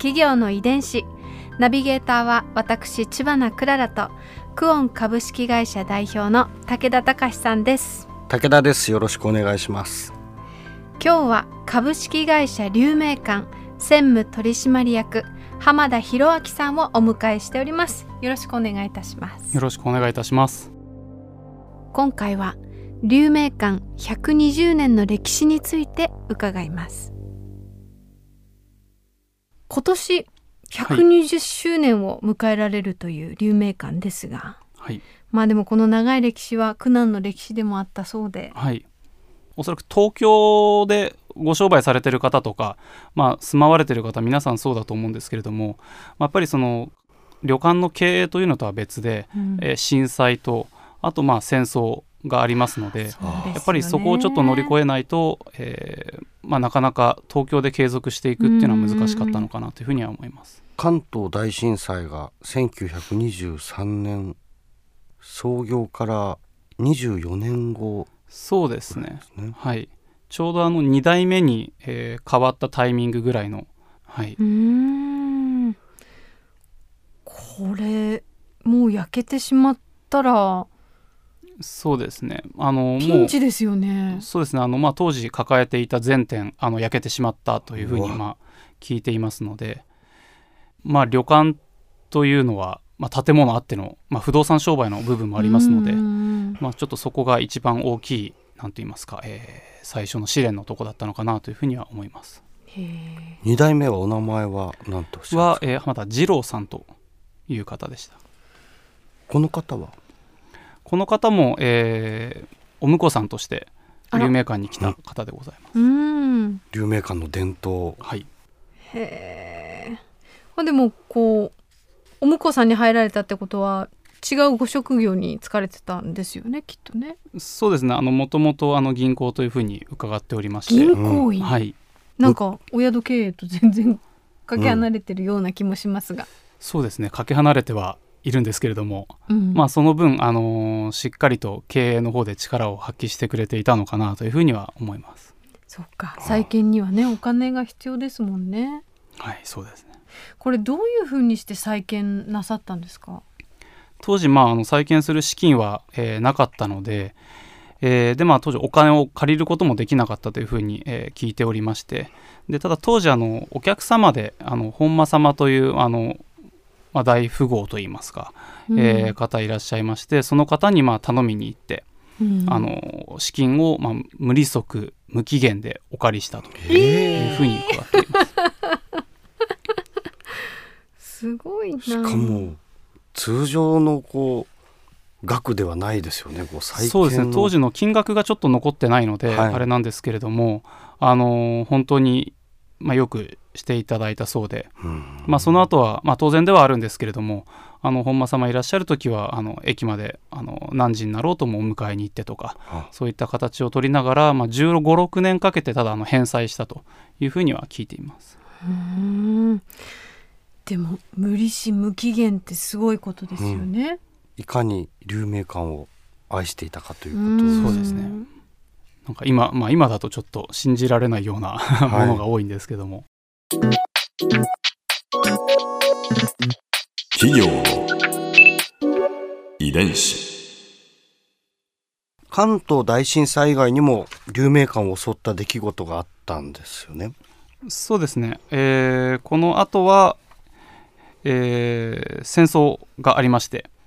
企業の遺伝子ナビゲーターは私千葉なクララとクオン株式会社代表の武田隆さんです武田です。よろしくお願いします。今日は株式会社流明館専務取締役浜田博明さんをお迎えしておりますよろしくお願いいたしますよろしくお願いいたします。今回は流明館120年の歴史について伺います今年120周年を迎えられるという流明館ですが、はい。まあでもこの長い歴史は苦難の歴史でもあったそうではい。おそらく東京でご商売されてる方とか、まあ、住まわれてる方皆さんそうだと思うんですけれども、まあやっぱりその旅館の経営というのとは別で、うんえー震災とあとまあ戦争がありますのでね。やっぱりそこをちょっと乗り越えないと、えーまあ、なかなか東京で継続していくっていうのは難しかったのかなというふうには思います。関東大震災が1923年創業から24年後。そうですね。はい、ちょうどあの2代目に、えー変わったタイミングぐらいの、はい、うーん。これもう焼けてしまったらそうですね。あのピもうンチですよね。そうですね。あの、まあ、当時抱えていた全店あの焼けてしまったというふうに、まあ、聞いていますので、まあ、旅館というのは、まあ、建物あっての、まあ、不動産商売の部分もありますので、うん。まあ、ちょっとそこが一番大きいなんと言いますか、えー最初の試練のとこだったのかなというふうには思います。へえ2代目はお名前は何とおっしゃるんはで、すか？えー浜田二郎さんという方でした。この方は？この方も、えーお婿さんとしてあら有名館に来た方でございます。うん流明館の伝統はい、へえあでもこうお婿さんに入られたってことは違うご職業に就かれてたんですよねきっとね。そうですね。あのもともとあの銀行というふうに伺っておりまして、銀行員、はい、なんかお宿経営と全然かけ離れてるような気もしますが。そうですね。かけ離れてはいるんですけれども、うんまあその分あのーしっかりと経営の方で力を発揮してくれていたのかなというふうには思います。そっか再建にはねお金が必要ですもんね。はい、そうですね。これどういうふうにして再建なさったんですか？当時まああの再建する資金は、えーなかったので、えーでまあ当時お金を借りることもできなかったというふうに、えー聞いておりましてでただ当時あのお客様であの本間様というあの、まあ、大富豪といいますか、えー方いらっしゃいましてその方にまあ頼みに行って、うん。あの資金を、まあ、無利息無期限でお借りしたというふうに伺っております。すごいな。しかも通常のこう額ではないですよねこうそうですね。当時の金額がちょっと残ってないので、はい。あれなんですけれどもあのー本当に、まあ、よくしていただいたそうで、うん。まあ、その後は、まあ、当然ではあるんですけれどもあの本間様いらっしゃる時はあの駅まであの何時になろうともお迎えに行ってとかあ。そういった形を取りながら、まあ、1 5 6年かけてただあの返済したというふうには聞いています。うん。でも無利子無期限ってすごいことですよね。いかに流明館を愛していたかといううん。ことそうですねなんか今、まあ、今だとちょっと信じられないような ものが多いんですけども、企業の遺伝子。関東大震災以外にも流明館を襲った出来事があったんですよね。そうですね、えーこの後は、えー戦争がありまして、うん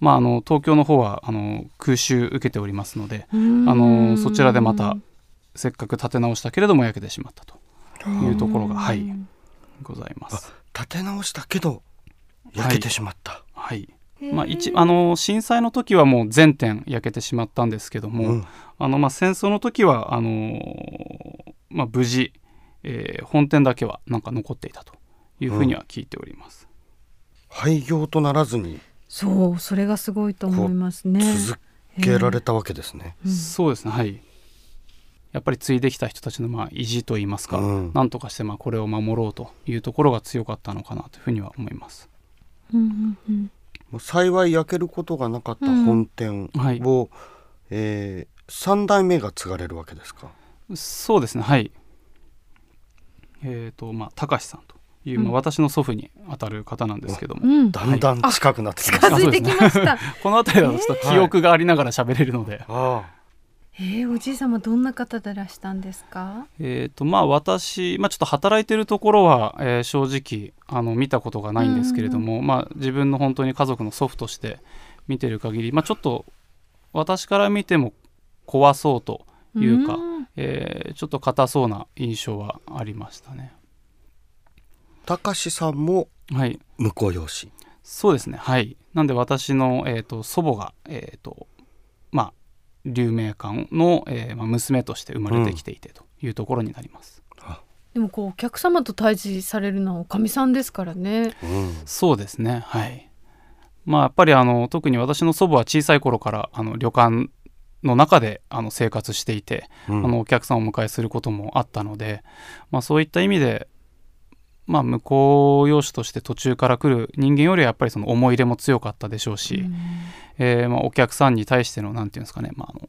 まあ、あの東京の方はあの空襲受けておりますのでうん。あのそちらでまたせっかく建て直したけれども焼けてしまったというところが、はい、ございます。建て直したけど焼けてしまった、はい。まあ、一あの震災の時はもう全店焼けてしまったんですけども、うん。あのまあ、戦争の時はあのまあ、無事、えー本店だけはなんか残っていたというふうには聞いております。廃業とならずにそうそれがすごいと思いますね。続けられたわけですね。うん。そうですねはい。やっぱり継いできた人たちのまあ意地といいますか、うん。なんとかしてまあこれを守ろうというところが強かったのかなというふうには思います。うんうんうん。幸い焼けることがなかった本店を、はい。えー、3代目が継がれるわけですか？そうですねはい。えっ、とまあ高橋さんという、まあ、うん。私の祖父にあたる方なんですけども、うん。だんだん近くなってきまし近た。づいてきました。この辺りだとちょっと記憶がありながら喋れるので、あえー、おじい様どんな方でいらしたんですか？えーとまあ、私、まあ、ちょっと働いてるところは、えー正直あの見たことがないんですけれども、まあ、自分の本当に家族の祖父として見てる限り、まあ、ちょっと私から見ても怖そうというか、ん。えーちょっと硬そうな印象はありましたね。高志さんもはい。婿養子。そうですね。はい。なんで私の、えー、と祖母が、えーとまあ、龍明館の、えーまあ、娘として生まれてきていてというところになります。でもこうお客様と対峙されるのはおかみさんですからね。うん。そうですね。はい。まあやっぱりあの特に私の祖母は小さい頃からあの旅館の中であの生活していて、うん。あのお客さんをお迎えすることもあったので、まあ、そういった意味で、まあ、向こう養子として途中から来る人間よりはやっぱりその思い入れも強かったでしょうし、えーまあ、お客さんに対してのなんていうんですかね、まああの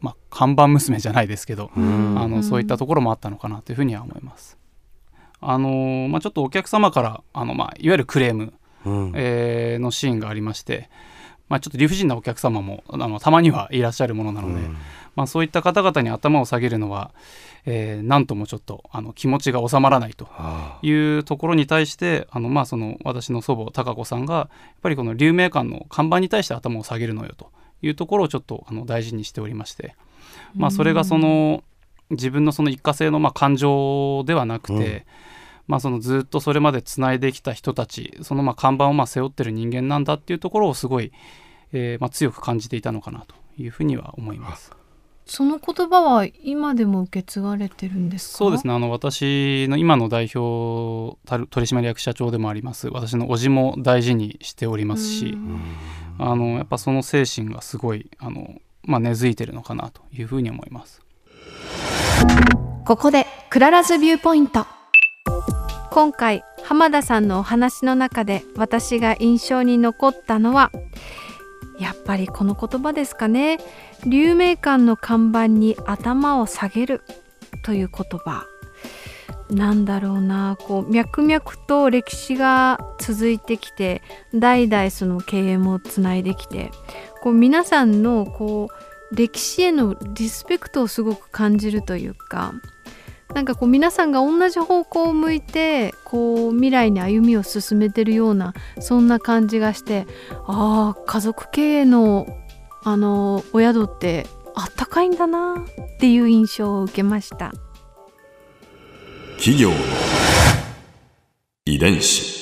まあ、看板娘じゃないですけど、うん。あのそういったところもあったのかなというふうには思います。あのーまあ、ちょっとお客様からあの、まあ、いわゆるクレーム、うん。えーのシーンがありまして、まあ、ちょっと理不尽なお客様もあのたまにはいらっしゃるものなので、うんまあ、そういった方々に頭を下げるのは、えーなんともちょっとあの気持ちが収まらないとあいうところに対してあの、まあ、その私の祖母孝子さんがやっぱりこの龍明館の看板に対して頭を下げるのよというところをちょっとあの大事にしておりまして、まあ、それがその自分のその一過性のまあ感情ではなくて、うんまあ、そのずっとそれまでつないできた人たちそのまあ看板をまあ背負ってる人間なんだっていうところをすごい、えーまあ強く感じていたのかなというふうには思います。その言葉は今でも受け継がれてるんですか？そうですね。あの私の今の代表たる取締役社長でもあります。私の叔父も大事にしておりますしうん。あのやっぱその精神がすごいあの、まあ、根付いてるのかなというふうに思います。ここで Clara's Viewpoint。今回浜田さんのお話の中で私が印象に残ったのはやっぱりこの言葉ですかね。龍名館の看板に頭を下げるという言葉。なんだろうな。こう脈々と歴史が続いてきて代々その経営もつないできてこう皆さんのこう歴史へのリスペクトをすごく感じるというかなんかこう皆さんが同じ方向を向いてこう未来に歩みを進めてるようなそんな感じがしてああ家族経営のあのお宿ってあったかいんだなっていう印象を受けました。企業遺伝子